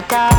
the die.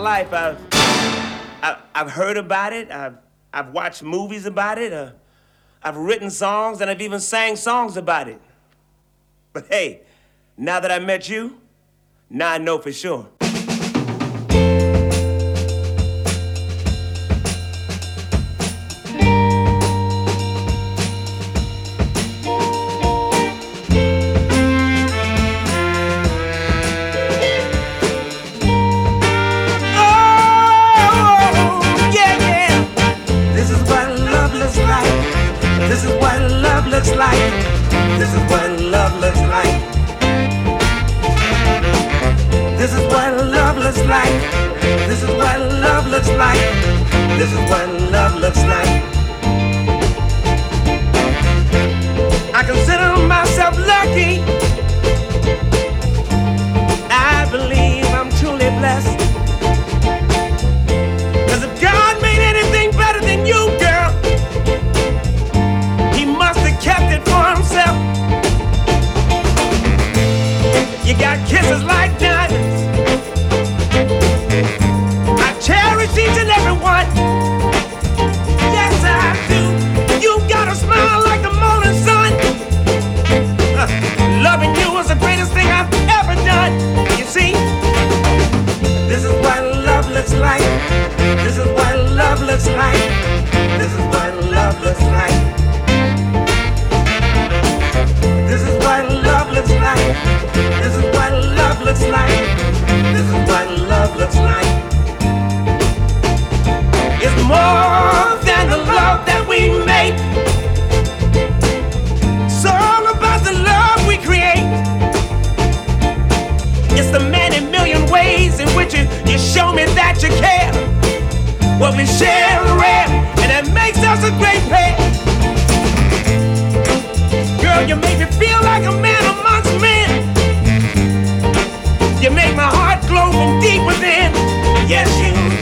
life. I've, I've heard about it. I've, I've watched movies about it. Uh, I've written songs and I've even sang songs about it. But hey, now that I met you, now I know for sure.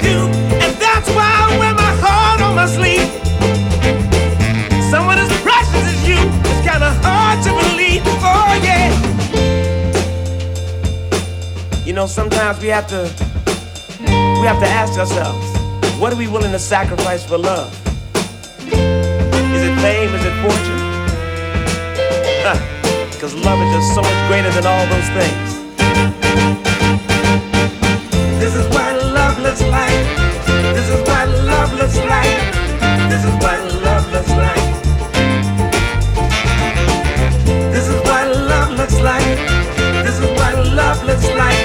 and that's why I wear my heart on my sleeve. Someone as precious as you kind of hard to believe. Oh yeah. You know, sometimes we have to we have to ask ourselves, what are we willing to sacrifice for love? Is it fame? Is it fortune? Because huh. love is just so much greater than all those things. This is why. This is what love looks like. This is what love looks like. This is what love looks like. This is what love looks like.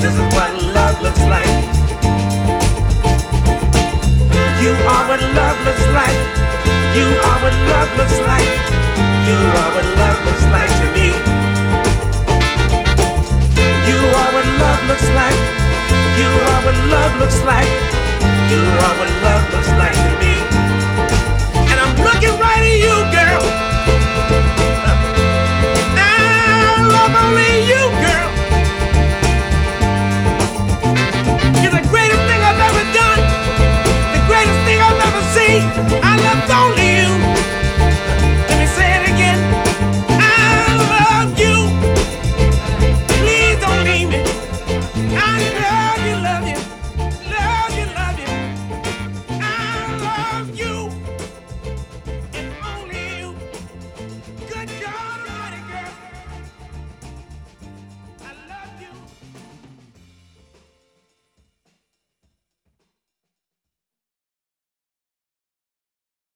This is what love looks like. You are what love looks like. You are what love looks like. You are what love looks like to me. You are what love looks like. You are what love looks like. You are what love looks like.